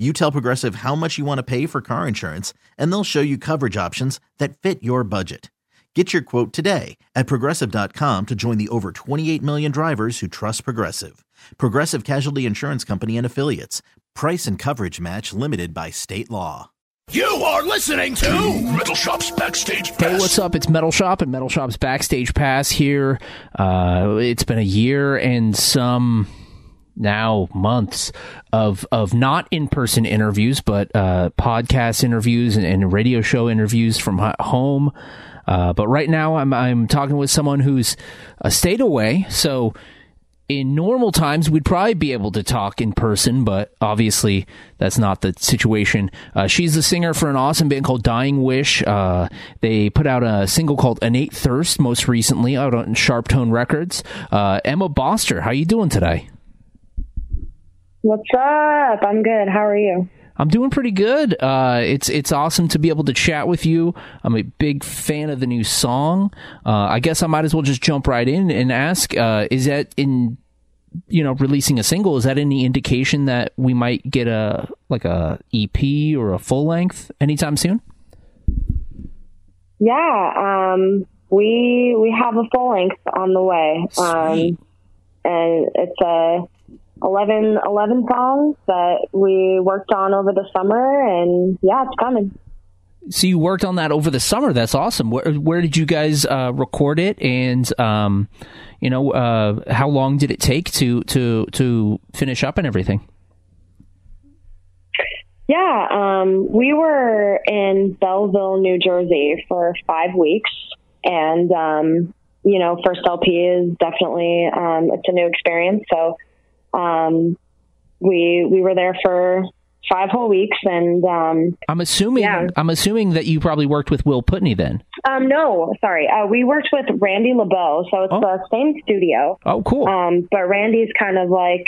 you tell Progressive how much you want to pay for car insurance, and they'll show you coverage options that fit your budget. Get your quote today at progressive.com to join the over 28 million drivers who trust Progressive. Progressive Casualty Insurance Company and Affiliates. Price and coverage match limited by state law. You are listening to Metal Shop's Backstage Pass. Hey, what's up? It's Metal Shop and Metal Shop's Backstage Pass here. Uh, it's been a year and some now months of of not in person interviews, but uh, podcast interviews and, and, radio show interviews from home. Uh, but right now, I'm I'm talking with someone who's a state away, so. In normal times, we'd probably be able to talk in person, but obviously that's not the situation. Uh, she's the singer for an awesome band called Dying Wish. Uh, they put out a single called Innate Thirst most recently out on Sharp Tone Records. Uh, Emma Boster, how you doing today? What's up? I'm good. How are you? I'm doing pretty good. Uh, it's it's awesome to be able to chat with you. I'm a big fan of the new song. Uh, I guess I might as well just jump right in and ask: uh, Is that in you know releasing a single? Is that any indication that we might get a like a EP or a full length anytime soon? Yeah, um, we we have a full length on the way, um, and it's a 11, 11 songs that we worked on over the summer, and yeah, it's coming. So you worked on that over the summer. That's awesome. Where, where did you guys uh, record it, and um, you know, uh, how long did it take to to to finish up and everything? Yeah, um, we were in Belleville, New Jersey for five weeks, and um, you know, first LP is definitely um, it's a new experience. So um, we we were there for five whole weeks, and um, I'm assuming yeah. I'm assuming that you probably worked with Will Putney then. Um, no, sorry, uh, we worked with Randy LeBoeuf, so it's oh. the same studio. Oh, cool. Um, but Randy's kind of like.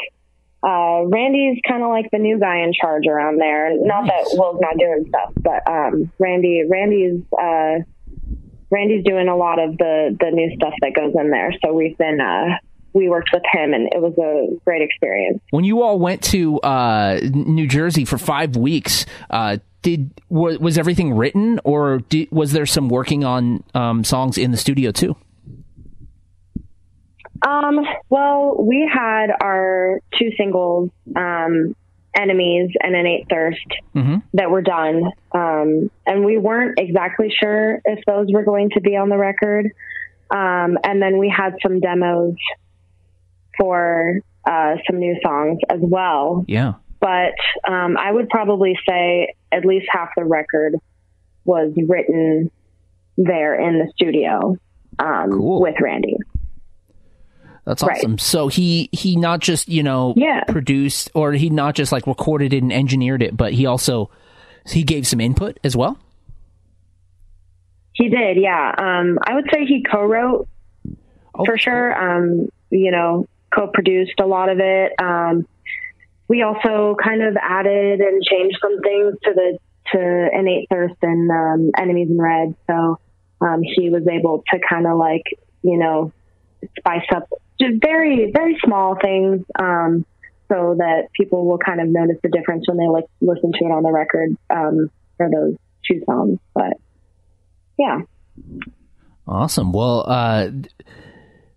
Uh, Randy's kind of like the new guy in charge around there. Not nice. that Will's not doing stuff, but um, Randy, Randy's uh, Randy's doing a lot of the the new stuff that goes in there. So we've been uh, we worked with him, and it was a great experience. When you all went to uh, New Jersey for five weeks, uh, did was, was, everything written, or did, was there some working on um, songs in the studio too? Um, well, we had our two singles, um, Enemies and Innate Thirst, mm-hmm. that were done. Um, and we weren't exactly sure if those were going to be on the record. Um, and then we had some demos for uh, some new songs as well. Yeah. But um, I would probably say at least half the record was written there in the studio um, cool. with Randy. That's awesome. Right. So he he not just you know yeah. produced or he not just like recorded it and engineered it, but he also he gave some input as well. He did, yeah. Um, I would say he co-wrote oh, for sure. Um, you know, co-produced a lot of it. Um, we also kind of added and changed some things to the to innate thirst and um, enemies in red. So um, he was able to kind of like you know spice up just very very small things um, so that people will kind of notice the difference when they like listen to it on the record um, for those two songs. But yeah. Awesome. Well, uh,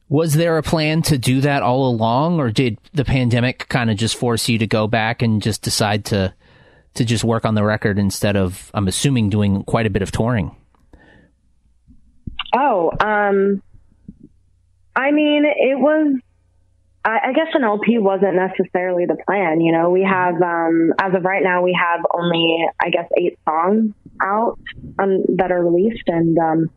was there a plan to do that all along, or did the pandemic kind of just force you to go back and just decide to to just work on the record instead of, I'm assuming, doing quite a bit of touring? Oh, um, I mean, it was. I, guess an LP wasn't necessarily the plan. You know, we have um, as of right now, we have only I guess eight songs out um, that are released, and um,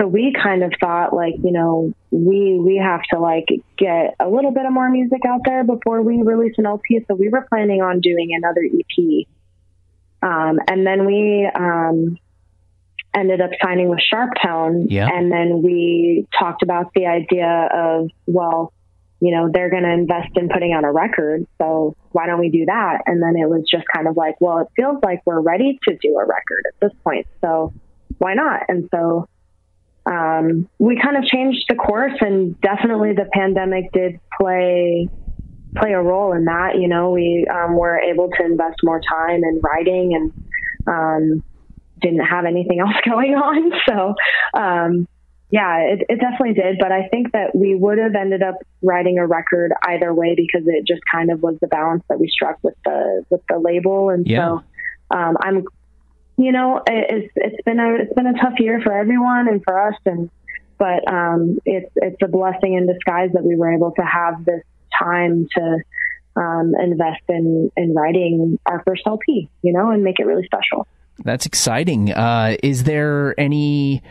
so we kind of thought like you know we we have to like get a little bit of more music out there before we release an LP. So we were planning on doing another EP, um, and then we um, ended up signing with Sharptone, Yeah. and then we talked about the idea of well you know, they're going to invest in putting out a record. So why don't we do that? And then it was just kind of like, well, it feels like we're ready to do a record at this point. So why not? And so um, we kind of changed the course and definitely the pandemic did play play a role in that. You know, we um, were able to invest more time in writing and um, didn't have anything else going on. So um, yeah, it, it definitely did. But I think that we would have ended up writing a record either way because it just kind of was the balance that we struck with the with the label. And Yeah. so um, I'm, you know, it, it's it's been a it's been a tough year for everyone and for us. And but um, it's it's a blessing in disguise that we were able to have this time to um, invest in in writing our first LP, you know, and make it really special. That's exciting. Uh, is there any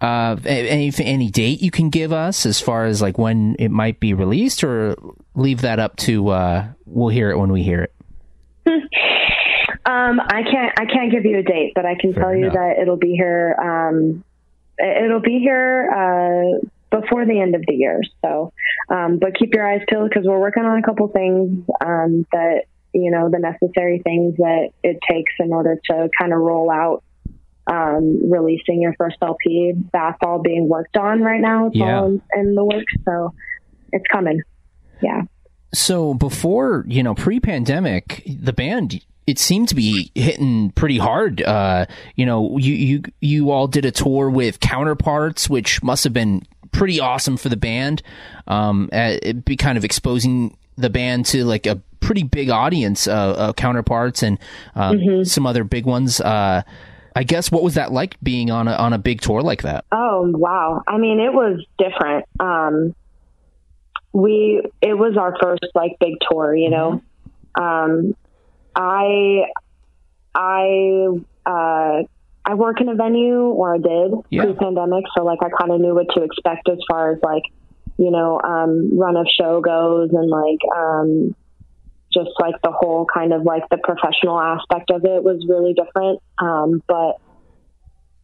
uh, any any date you can give us as far as like when it might be released, or leave that up to uh, we'll hear it when we hear it? Um, I can't I can't give you a date, but I can Fair tell you that it'll be here. Um, it- it'll be here uh, before the end of the year. So, um, but keep your eyes peeled because we're working on a couple things um, that you know the necessary things that it takes in order to kind of roll out um, releasing your first LP. That's all being worked on right now. It's Yeah. all in, in the works, so it's coming. Yeah. So before you know, pre-pandemic, the band it seemed to be hitting pretty hard. Uh, you know, you you you all did a tour with Counterparts, which must have been pretty awesome for the band. Um, uh, it be kind of exposing the band to like a pretty big audience, uh, uh Counterparts and um, some other big ones. Uh, I guess what was that like being on a on a big tour like that? Oh wow! I mean, it was different. Um, we it was our first like big tour, you know. Um, I I uh, I work in a venue, or I did Yeah. pre-pandemic, so like I kind of knew what to expect as far as like you know um, run of show goes, and like um, just like the whole kind of like the professional aspect of it was really different. Um, but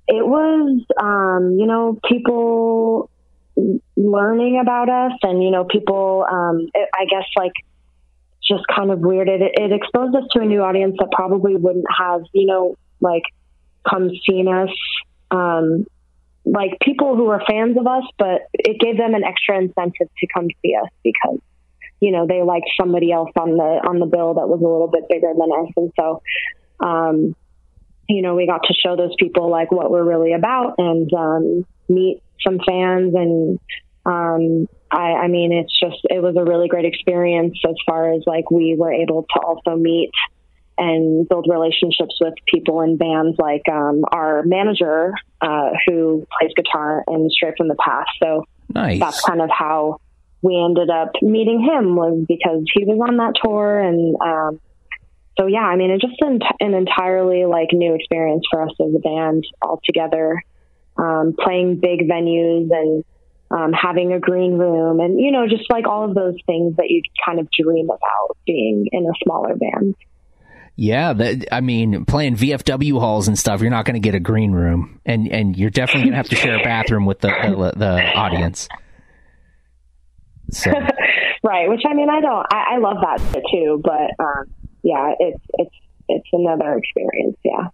it was, um, you know, people learning about us and, you know, people, um, it, I guess like just kind of weird. It, it exposed us to a new audience that probably wouldn't have, you know, like come seen us, um, like people who were fans of us, but it gave them an extra incentive to come see us because, you know, they liked somebody else on the, on the bill that was a little bit bigger than us. And so, um, you know, we got to show those people like what we're really about and um, meet some fans. And um, I, I mean, it's just, it was a really great experience as far as like we were able to also meet and build relationships with people in bands like um, our manager uh, who plays guitar in Straight from the Past. So Nice. that's kind of how we ended up meeting him was because he was on that tour and um so yeah i mean it's just an, an entirely like new experience for us as a band all together um playing big venues and um having a green room and you know just like all of those things that you kind of dream about being in a smaller band. Yeah, that, I mean, playing VFW halls and stuff, you're not going to get a green room, and and you're definitely going to have to share a bathroom with the the, the audience. So. Right which i mean i don't i, I love that too but um yeah it's it's it's another experience yeah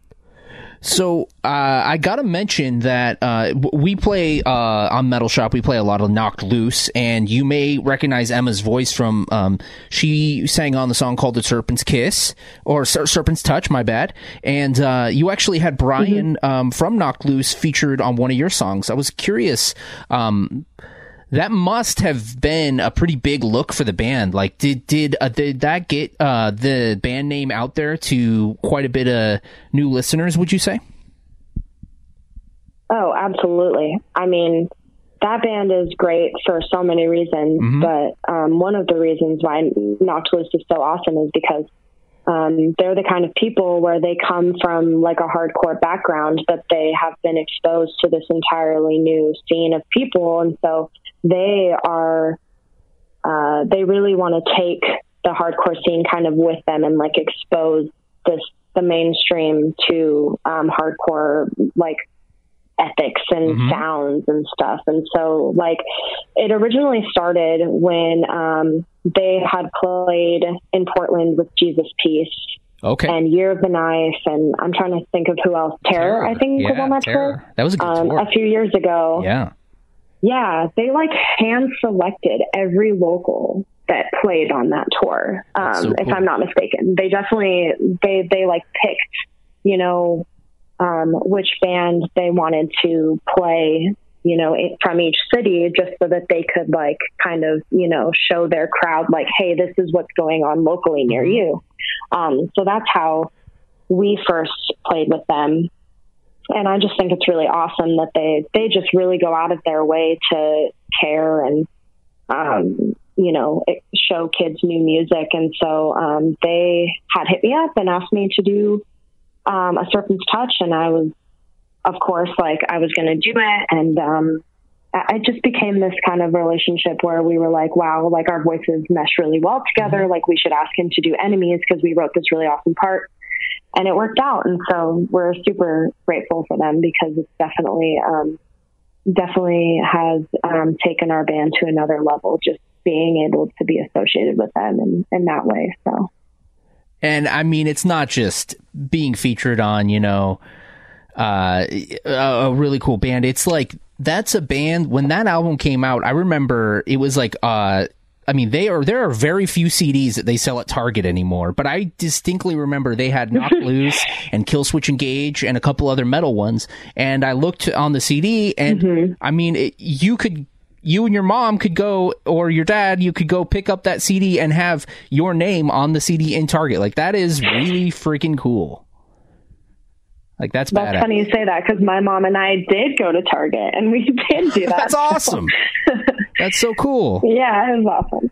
So uh, I gotta mention that uh, we play uh, on Metal Shop. We play a lot of Knocked Loose, and you may recognize Emma's voice from. Um, she sang on the song called "The Serpent's Kiss" or Ser- "Serpent's Touch." My bad. And uh, you actually had Bryan um, from Knocked Loose featured on one of your songs. I was curious. Um, that must have been a pretty big look for the band. Like, did did uh, did that get uh, the band name out there to quite a bit of new listeners? Would you say? Oh, absolutely. I mean, that band is great for so many reasons, Mhm. but um, one of the reasons why Loose is so awesome is because um, they're the kind of people where they come from like a hardcore background, but they have been exposed to this entirely new scene of people, and so they are uh, they really want to take the hardcore scene kind of with them and like expose this the mainstream to um, hardcore like ethics and Mhm. sounds and stuff. And so, like, it originally started when um, they had played in Portland with Jesus Piece Okay. and Year of the Knife, and I'm trying to think of who else. Terror, I think, was on that Terror. tour. That was a good Um, tour. a few years ago, yeah. Yeah, they like hand selected every local that played on that tour. Um, so If cool. I'm not mistaken, they definitely they they like picked, you know, um, which band they wanted to play, you know, from each city, just so that they could like kind of you know show their crowd like, hey, this is what's going on locally near Mm-hmm. you. Um, so that's how we first played with them and I just think it's really awesome that they they just really go out of their way to care and um, you know show kids new music. And so um, they had hit me up and asked me to do um, a Serpent's Touch, and I was, of course, like I was going to do it, and um, I- it just became this kind of relationship where we were like, wow, like our voices mesh really well together. Like we should ask him to do Enemies because we wrote this really awesome part and it worked out. And so we're super grateful for them because it's definitely, um, definitely has um, taken our band to another level. Just being able to be associated with them in, in that way. So And I mean, it's not just being featured on, you know, uh, a, really cool band. It's like that's a band. When that album came out, I remember it was like, uh, I mean, they are there are very few CDs that they sell at Target anymore. But I distinctly remember they had Knock Loose and Killswitch Engage and a couple other metal ones. And I looked on the CD, and mm-hmm. I mean, it, you could. You and your mom could go, or your dad, you could go pick up that CD and have your name on the CD in Target. Like that is really freaking cool. Like that's that's badass. funny you say that because my mom and I did go to Target and we did do that. That's awesome. that's so cool. yeah, it was awesome.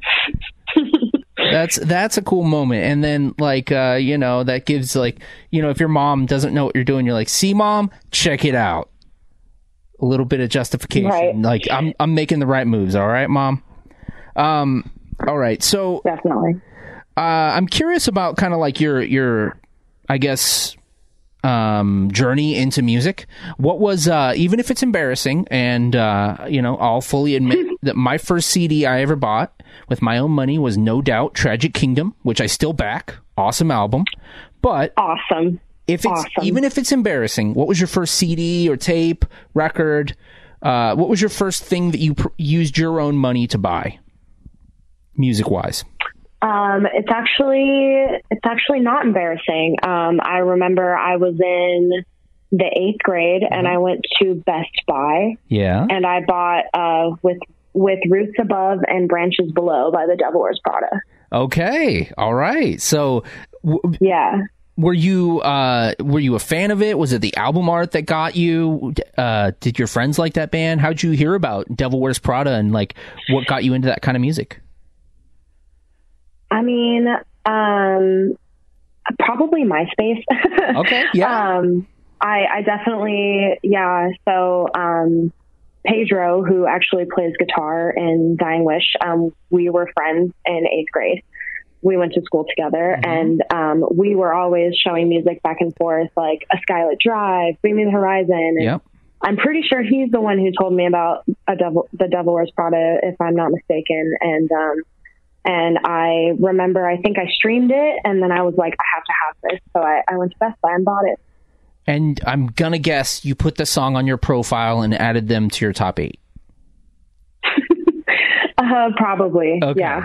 That's that's a cool moment. And then like uh, you know, that gives like you know, if your mom doesn't know what you're doing, you're like, see mom, check it out. A little bit of justification. Right. Like I'm I'm making the right moves, all right, mom? Um all right. So Definitely. uh I'm curious about kind of like your your I guess um journey into music. What was uh even if it's embarrassing and uh you know i'll fully admit that my first cd i ever bought with my own money was no doubt tragic kingdom which i still back. Awesome album. But Awesome. if it's Awesome. even if it's embarrassing what was your first cd or tape record? Uh what was your first thing that you pr- used your own money to buy music wise Um, it's actually it's actually not embarrassing. Um, I remember I was in the eighth grade and I went to Best Buy. Yeah. And I bought uh, with with Roots Above and Branches Below by the Devil Wears Prada. okay. All right. So w- Yeah. were you uh were you a fan of it? Was it the album art that got you? Uh did your friends like that band? How'd you hear about devil wears prada and like what got you into that kind of music I mean, um, probably MySpace. okay yeah Um, I, I definitely, yeah. So, um, Pedro, who actually plays guitar in Dying Wish, um, we were friends in eighth grade. We went to school together and, um, we were always showing music back and forth, like A Skylit Drive, Bring Me the Horizon. Yep I'm pretty sure he's the one who told me about a devil, the Devil Wears Prada, if I'm not mistaken. And, um, and I remember, I think I streamed it and then I was like, I have to have this. So I, I went to Best Buy and bought it. and i'm gonna guess you put the song on your profile and added them to your top eight Uh, probably. Okay. Yeah.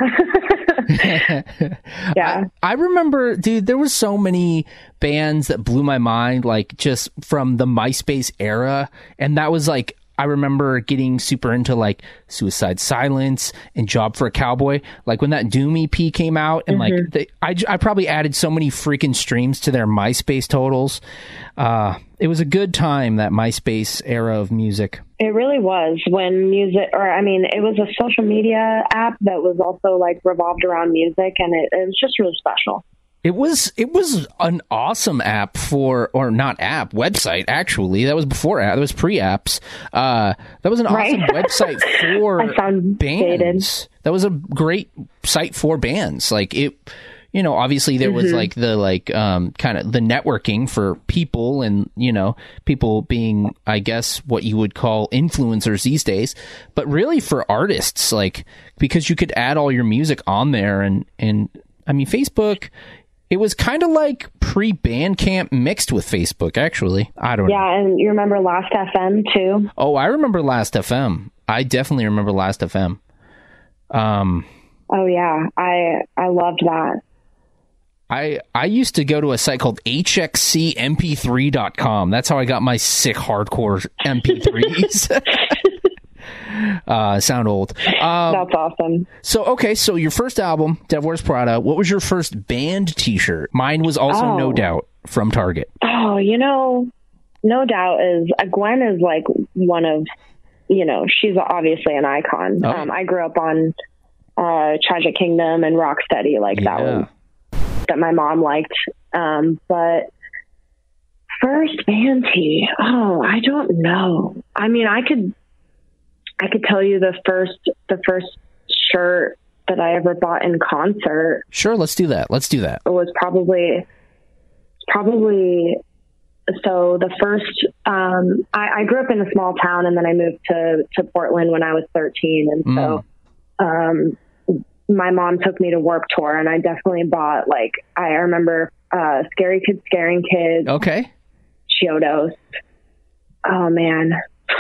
yeah. I remember, dude, there was so many bands that blew my mind, like just from the MySpace era. And that was like I remember getting super into like Suicide Silence and Job for a Cowboy. Like when that Doom EP came out, and like they, I, I probably added so many freaking streams to their MySpace totals. Uh, it was a good time that MySpace era of music. It really was when music, or I mean, it was a social media app that was also like revolved around music, and it, it was just really special. It was it was an awesome app for or not app website actually. That was before app that was pre apps uh, that was an awesome Right. website for bands. That was a great site for bands. Like it you know obviously there was like the like um kind of the networking for people and you know people being I guess what you would call influencers these days. But really for artists like because you could add all your music on there and and I mean Facebook it was kind of like pre Bandcamp mixed with Facebook, actually. I don't know. Yeah, and you remember Last FM too? Oh, I remember Last FM. I definitely remember Last FM. Um, Oh yeah, I I loved that. I I used to go to a site called hxcmp3.com. That's how I got my sick hardcore MP3s. uh, sound old. Um, That's awesome. so okay, so your first album, Devil Wears Prada. What was your first band T-shirt? Mine was also Oh. No Doubt from Target. Oh, you know, no doubt is uh, Gwen is like one of, you know, she's obviously an icon. Oh. Um, I grew up on uh, Tragic Kingdom and Rocksteady, like that Yeah. was that my mom liked. Um, but first band tee, oh, I don't know. I mean, I could, I could tell you the first, the first shirt that I ever bought in concert Sure, let's do that. Let's do that. It was probably probably so the first um I, I grew up in a small town and then I moved to to Portland when I was 13 and so um my mom took me to Warp Tour and I definitely bought like I remember uh Scary Kids Scaring Kids, Okay. Chiodos. Oh man.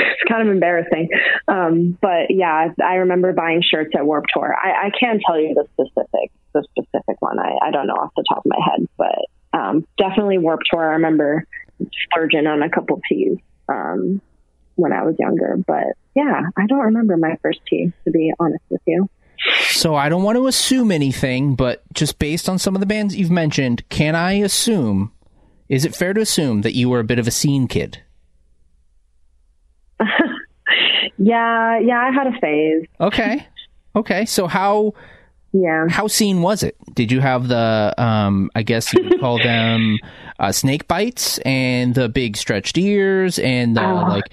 it's kind of embarrassing. Um, but yeah, I remember buying shirts at Warp Tour. I, I can't tell you the specific, the specific one. I, I don't know off the top of my head, but um, definitely Warp Tour. I remember splurging on a couple tees um, when I was younger. But yeah, I don't remember my first tee, to be honest with you. So I don't want to assume anything, but just based on some of the bands you've mentioned, can I assume? Is it fair to assume that you were a bit of a scene kid? Yeah, yeah, I had a phase. Okay. Okay. So how Yeah. how scene was it? Did you have the um I guess you would call them uh, snake bites and the big stretched ears and the Oh. like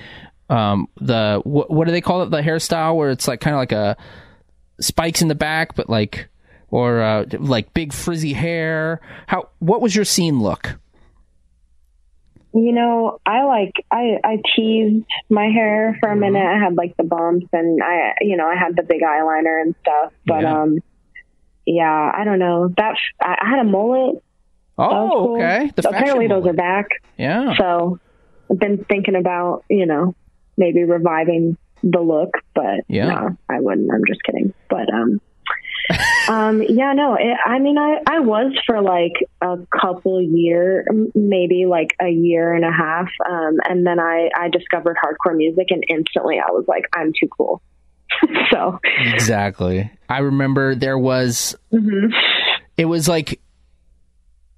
um the what, what do they call it the hairstyle where it's like kind of like a spikes in the back but like or uh, like big frizzy hair how what was your scene look You know, I like I I teased my hair for a minute. I had like the bumps and I you know, I had the big eyeliner and stuff. But Yeah. um yeah, I don't know. That I, I had a mullet. Oh cool. okay the apparently those mullet. are back. yeah So I've been thinking about, you know, maybe reviving the look, but Yeah. no, I wouldn't. I'm just kidding. But um um yeah, no, it, I mean I I was for like a couple year maybe like a year and a half um and then I I discovered hardcore music and instantly I was like I'm too cool. so, exactly i remember there was mhm. it was like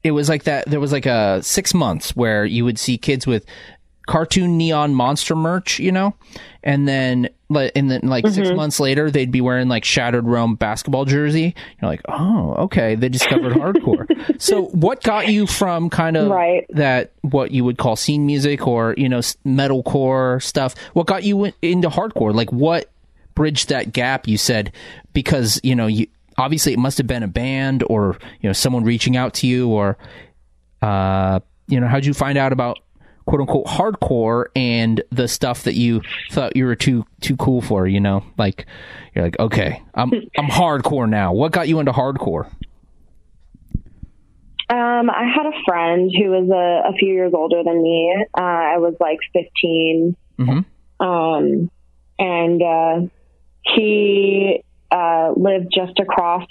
it was like that there was like a six months where you would see kids with cartoon neon monster merch you know? And then like and then like six months later they'd be wearing like shattered realm basketball jersey. You're like oh okay. They discovered hardcore. So what got you from kind of Right. that what you would call scene music or you know metalcore stuff? What got you into hardcore? Like what bridged that gap you said? Because you know you obviously it must have been a band or you know someone reaching out to you or uh you know how'd you find out about quote unquote hardcore and the stuff that you thought you were too too cool for you know like you're like okay i'm i'm hardcore now what got you into hardcore Um, I had a friend who was a, a few years older than me. Uh, I was like 15. Mhm. Um, and uh, he uh, lived just across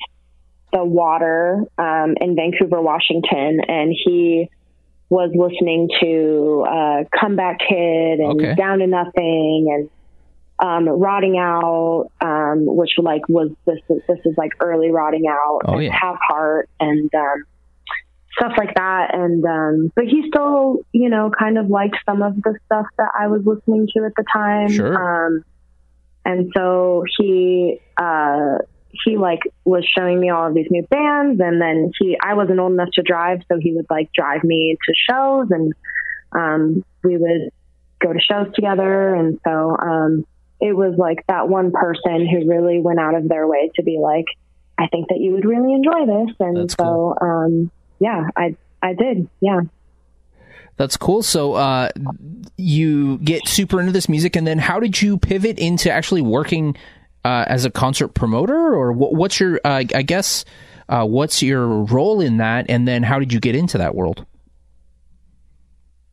the water um, in Vancouver, Washington. And he was listening to uh, Comeback Kid and Okay. Down to Nothing and um, Rotting Out, um, which like was this this is like early Rotting Out Oh, and yeah. Have Heart and um, stuff like that. And um, but he still, you know, kind of liked some of the stuff that I was listening to at the time. Sure. Um, and so he uh, he like was showing me all of these new bands, and then he I wasn't old enough to drive, so he would like drive me to shows, and um, we would go to shows together. And so um, it was like that one person who really went out of their way to be like, I think that you would really enjoy this, and That's so cool. um, yeah, I I did, yeah. That's cool. So uh, you get super into this music, and then how did you pivot into actually working uh, as a concert promoter, or what, what's your? Uh, I guess uh, what's your role in that, and then how did you get into that world?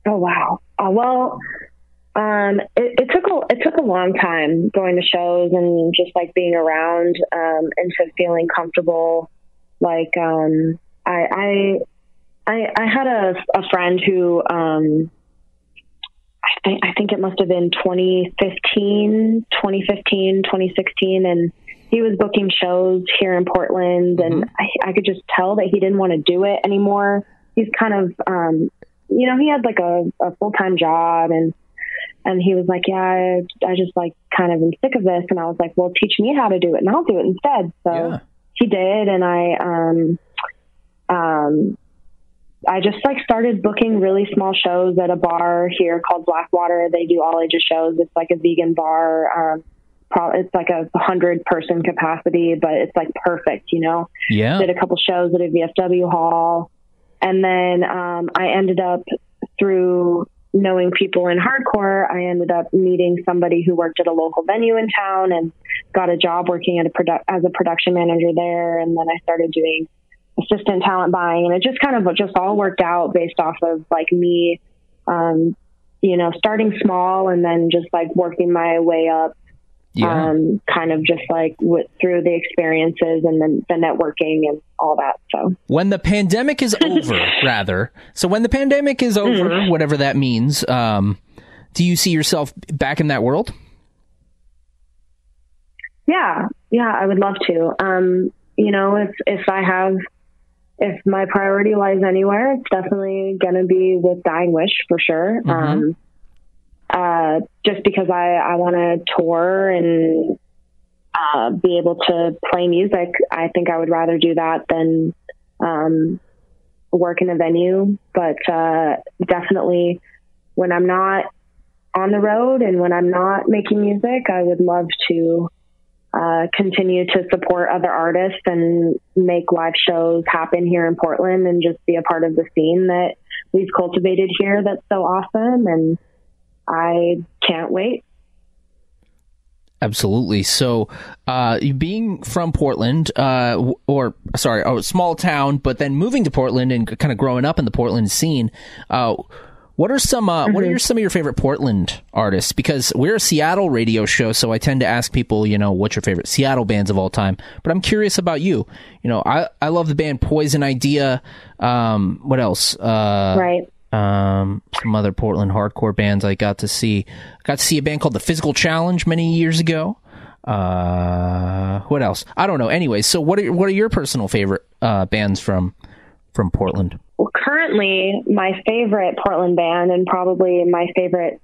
Oh wow. Uh, well, um, it, it took a it took a long time going to shows and just like being around um, into feeling comfortable. Like um, I, I I I had a a friend who um, I think I think it must have been 2015, 2015, 2016, and he was booking shows here in Portland, and I, I could just tell that he didn't want to do it anymore. He's kind of, um, you know, he had like a, a full time job, and and he was like, yeah, I, I just like kind of am sick of this, and I was like, well, teach me how to do it, and I'll do it instead. So Yeah. he did, and I um um I just like started booking really small shows at a bar here called Blackwater. They do all ages shows. It's like a vegan bar. Um, pro- it's like a hundred person capacity, but it's like perfect, you know. Yeah. Did a couple shows at a VFW hall, and then um, I ended up through knowing people in hardcore. I ended up meeting somebody who worked at a local venue in town and got a job working at a produ- as a production manager there. And then I started doing assistant talent buying, and it just kind of just all worked out based off of like me, um, you know, starting small and then just like working my way up Yeah. um, kind of just like with, through the experiences and then the networking and all that. So when the pandemic is over, rather. So when the pandemic is over, whatever that means, um, do you see yourself back in that world? yeah, yeah, I would love to. Um, you know, if if I have if my priority lies anywhere, it's definitely going to be with Dying Wish for sure. Um, uh, just because I, I want to tour and uh, be able to play music, I think I would rather do that than um, work in a venue. But uh, definitely, when I'm not on the road and when I'm not making music, I would love to uh, continue to support other artists and make live shows happen here in Portland and just be a part of the scene that we've cultivated here that's so awesome. And I can't wait. Absolutely. So, uh, being from Portland, uh, or sorry, a small town, but then moving to Portland and kind of growing up in the Portland scene, uh, what are some uh, what are your, some of your favorite Portland artists? Because we're a Seattle radio show, so I tend to ask people, you know, what's your favorite Seattle bands of all time. But I'm curious about you. You know, I I love the band Poison Idea. Um, what else? Uh, right. um, some other Portland hardcore bands I got to see. I Got to see a band called the Physical Challenge many years ago. Uh, what else? I don't know. Anyway, so what are what are your personal favorite uh, bands from from Portland? Well, currently, my favorite Portland band and probably my favorite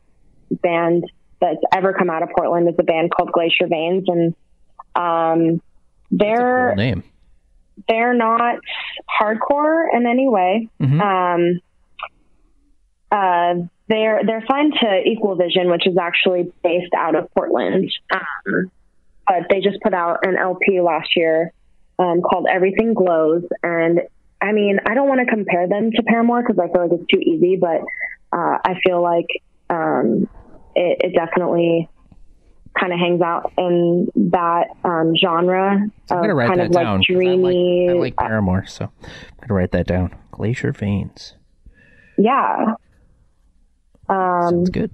band that's ever come out of Portland is a band called Glacier Veins. And um, they're Cool name. they're not hardcore in any way. Um, uh, they're they're signed to Equal Vision, which is actually based out of Portland. Um, but they just put out an LP last year um, called Everything Glows, and I mean, I don't want to compare them to Paramore because I feel like it's too easy, but uh, I feel like um, it, it definitely kind of hangs out in that um, genre I'm gonna write kind that of like down. 'cause I dreamy. like, I like Paramore, so I'm gonna write that down. Glacier Veins. yeah. Um, Sounds good.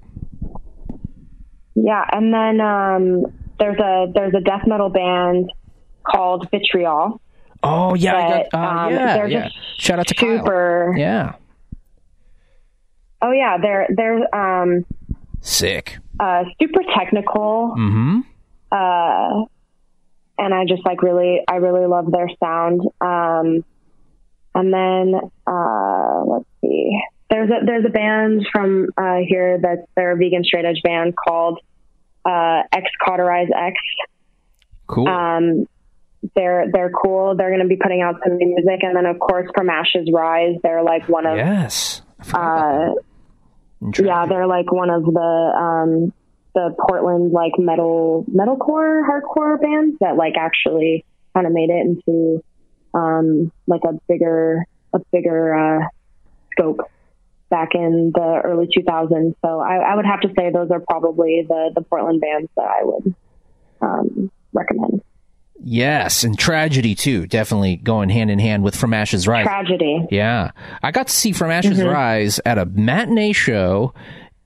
Yeah, and then um, there's a there's a death metal band called Vitriol. Oh yeah, I got, uh, um, yeah, yeah. Shout out to Kyle. Yeah. Oh yeah, they're they're um, sick, uh, super technical. Mm-hmm. Uh, and I just like really, I really love their sound. Um, and then uh, let's see, there's a there's a band from uh, here that's their vegan straight edge band called uh, X Cauterize X. Cool. Um, they're they're cool. They're going to be putting out some new music, and then of course from Ashes Rise, they're like one of yes. uh, yeah, they're like one of the um, the Portland like metal metalcore hardcore bands that like actually kind of made it into um, like a bigger a bigger uh, scope back in the early 2000s. So I, I, would have to say those are probably the the Portland bands that I would um, recommend. Yes, and tragedy too. Definitely going hand in hand with From Ashes Rise. Tragedy. Yeah, I got to see From Ashes mm-hmm. Rise at a matinee show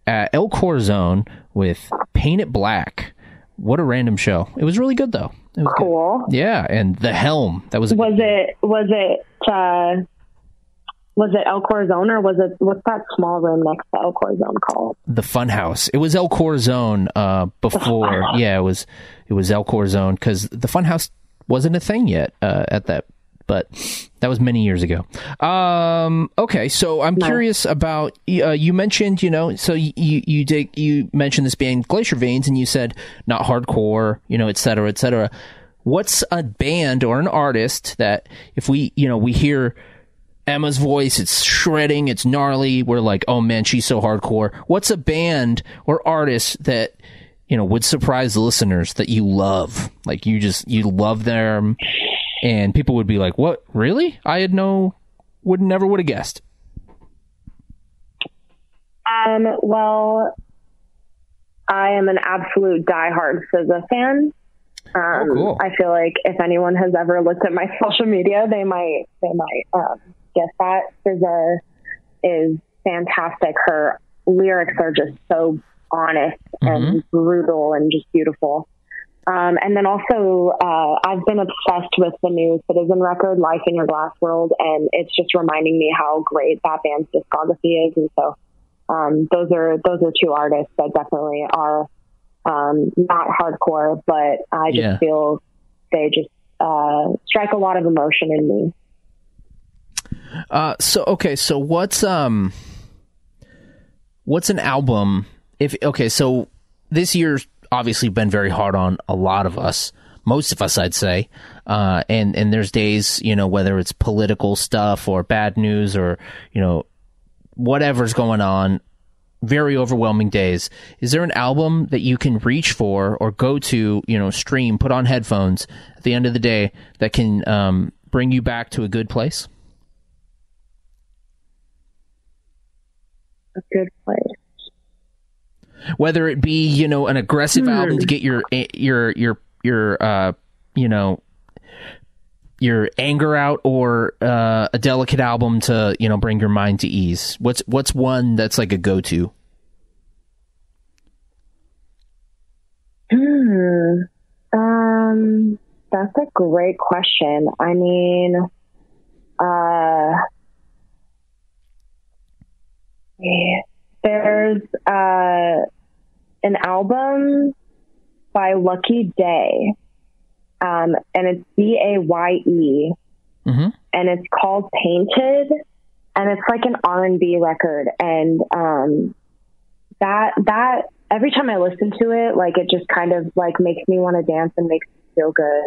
at El Corazon with Paint It Black. What a random show! It was really good though. It was cool. Good. Yeah, and the Helm. That was. A Was it? Was it? Uh, was it El Corazon or was it what's that small room next to El Corazon called? The Funhouse. It was El Corazon uh, before. yeah, it was. It was El Corazon because the Funhouse wasn't a thing yet uh, at that. But that was many years ago. Um, okay, so I'm curious about uh, you mentioned you know so you you did you mentioned this band Glacier Veins and you said not hardcore you know et cetera et cetera. What's a band or an artist that if we you know we hear Emma's voice, it's shredding, it's gnarly. We're like, oh man, she's so hardcore. What's a band or artist that you know would surprise the listeners that you love? Like you just you love them, and people would be like, "What? Really? I had no, would never would have guessed." Um. Well, I am an absolute diehard SZA fan. Um, oh, cool. I feel like if anyone has ever looked at my social media, they might they might um, guess that. SZA is fantastic. Her lyrics are just so honest mm-hmm. and brutal and just beautiful. Um, and then also, uh, I've been obsessed with the new Citizen record, Life in Your Glass World, and it's just reminding me how great that band's discography is. And so, um, those are those are two artists that definitely are um, not hardcore, but I just yeah. feel they just uh, strike a lot of emotion in me. Uh, so okay, so what's um, what's an album? If okay, so this year's obviously been very hard on a lot of us, most of us, I'd say. Uh, and and there's days, you know, whether it's political stuff or bad news or you know whatever's going on, very overwhelming days. Is there an album that you can reach for or go to, you know, stream, put on headphones at the end of the day that can um, bring you back to a good place? A good place. Whether it be, you know, an aggressive mm. album to get your your your your uh, you know, your anger out or uh, a delicate album to, you know, bring your mind to ease. What's what's one that's like a go-to? Hmm. Um that's a great question. I mean, uh there's uh, an album by Lucky Daye, um, and it's B A Y E, mm-hmm. and it's called Painted, and it's like an R and B record, and um, that that every time I listen to it, like it just kind of like makes me want to dance and makes me feel good.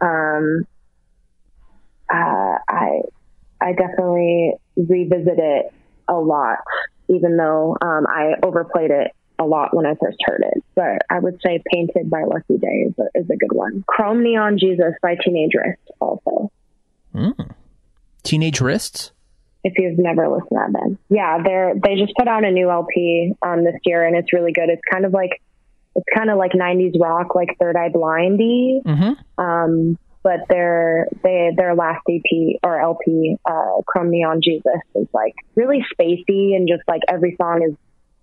Um, uh, I I definitely revisit it a lot, even though um, I overplayed it a lot when I first heard it. But I would say Painted by Lucky Daye is a, is a good one. Chrome Neon Jesus by Teenage Wrist also. Mm. Teenage Wrists? If you've never listened to that band. Yeah, they're they just put out a new LP um, this year and it's really good. It's kind of like it's kind of like 90s rock, like Third Eye Blindy. Mm-hmm. Um, but their they their last EP or LP, uh, Chrome Neon Jesus, is like really spacey and just like every song is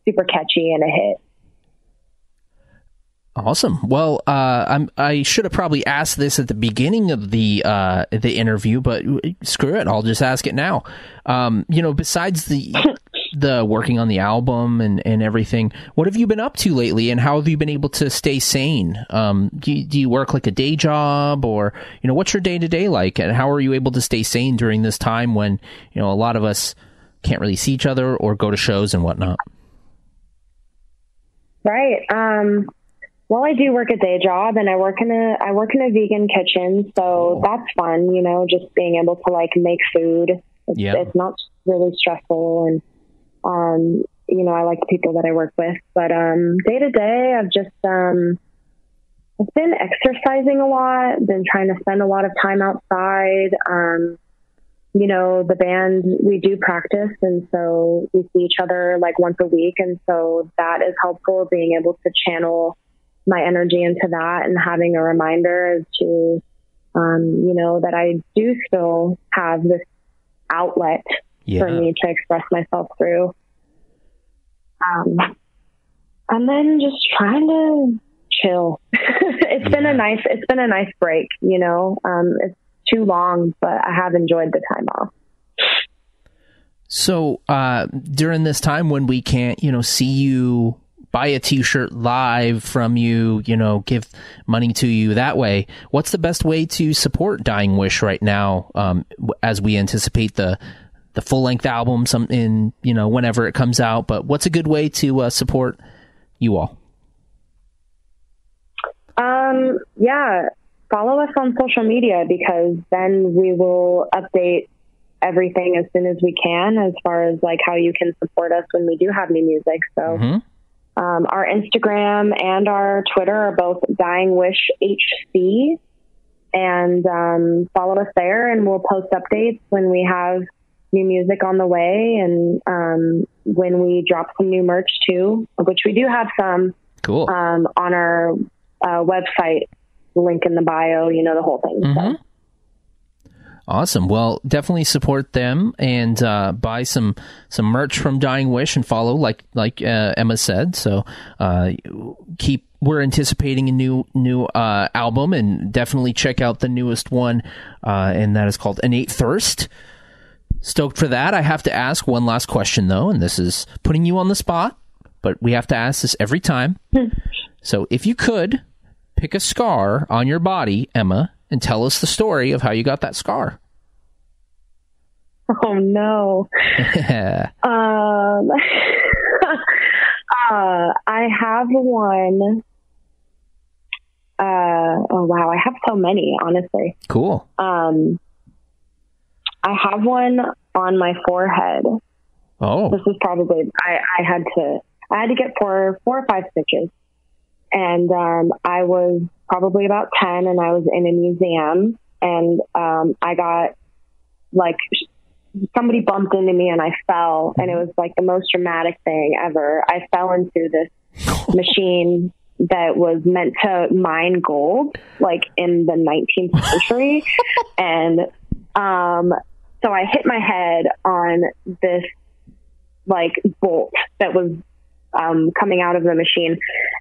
super catchy and a hit. Awesome. Well, uh, I'm, I should have probably asked this at the beginning of the uh, the interview, but screw it, I'll just ask it now. Um, you know, besides the the working on the album and, and everything, what have you been up to lately, and how have you been able to stay sane? Um, do you, do you work like a day job, or you know, what's your day to day like, and how are you able to stay sane during this time when you know a lot of us can't really see each other or go to shows and whatnot? Right. Um, well, I do work a day job, and I work in a I work in a vegan kitchen, so oh. that's fun. You know, just being able to like make food. It's, yeah. it's not really stressful, and um, you know, I like the people that I work with. But um, day to day, I've just um, I've been exercising a lot. Been trying to spend a lot of time outside. Um, you know, the band, we do practice. And so we see each other like once a week. And so that is helpful being able to channel my energy into that and having a reminder as to, um, you know, that I do still have this outlet yeah. for me to express myself through. Um, and then just trying to chill. it's yeah. been a nice, it's been a nice break, you know, um, it's too long, but I have enjoyed the time off. So, uh, during this time when we can't, you know, see you buy a t-shirt live from you, you know, give money to you that way. What's the best way to support Dying Wish right now um, as we anticipate the the full length album some in, you know, whenever it comes out, but what's a good way to uh, support you all? Um, yeah, follow us on social media because then we will update everything as soon as we can as far as like how you can support us when we do have new music. So mm-hmm. um, our Instagram and our Twitter are both Dying Wish HC, and um, follow us there, and we'll post updates when we have new music on the way and um, when we drop some new merch too, which we do have some. Cool. Um, on our uh, website link in the bio, you know, the whole thing. Mm-hmm. So. Awesome. Well, definitely support them and uh, buy some some merch from Dying Wish and follow, like like uh, Emma said. So uh, keep. We're anticipating a new new uh, album, and definitely check out the newest one, uh, and that is called Innate Thirst. Stoked for that. I have to ask one last question though, and this is putting you on the spot, but we have to ask this every time. So, if you could pick a scar on your body, Emma, and tell us the story of how you got that scar. Oh no. um, uh, I have one. Uh, oh wow, I have so many, honestly. Cool. Um, I have one on my forehead. Oh. This is probably I, I had to I had to get four four or five stitches. And um, I was probably about 10 and I was in a museum and um, I got like somebody bumped into me and I fell and it was like the most dramatic thing ever. I fell into this machine that was meant to mine gold like in the 19th century and um so I hit my head on this like bolt that was um, coming out of the machine,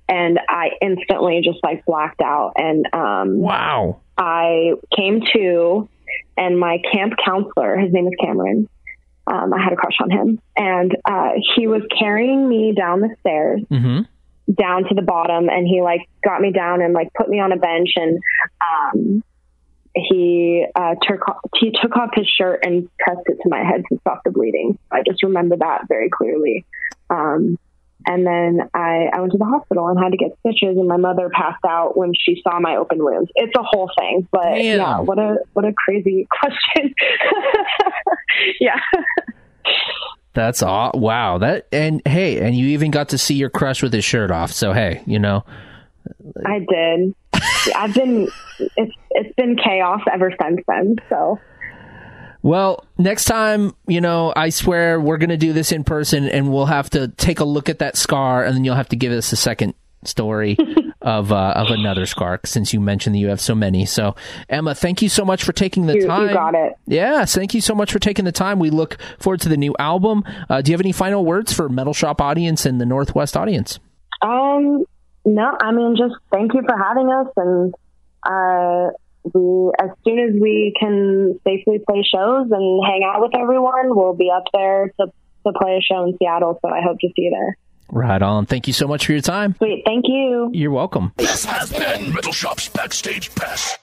and I instantly just like blacked out. And um, wow, I came to, and my camp counselor, his name is Cameron. Um, I had a crush on him, and uh, he was carrying me down the stairs. Mm-hmm. Down to the bottom, and he like got me down and like put me on a bench, and um, he uh, took he took off his shirt and pressed it to my head to stop the bleeding. I just remember that very clearly. Um, and then I, I went to the hospital and had to get stitches and my mother passed out when she saw my open wounds. It's a whole thing, but Damn. yeah, what a, what a crazy question. yeah. That's all. Wow. That, and hey, and you even got to see your crush with his shirt off. So, hey, you know, I did. I've been, it's, it's been chaos ever since then. So, well, next time, you know, I swear we're going to do this in person and we'll have to take a look at that scar and then you'll have to give us a second story of uh, of another scar since you mentioned that you have so many. So, Emma, thank you so much for taking the you, time. You got it. Yes, thank you so much for taking the time. We look forward to the new album. Uh, do you have any final words for Metal Shop audience and the Northwest audience? Um, no, I mean, just thank you for having us and uh, we as soon as we can safely play shows and hang out with everyone, we'll be up there to to play a show in Seattle, so I hope to see you there. Right on. Thank you so much for your time. Sweet. Thank you. You're welcome. This has been Metal Shop's Backstage Pass.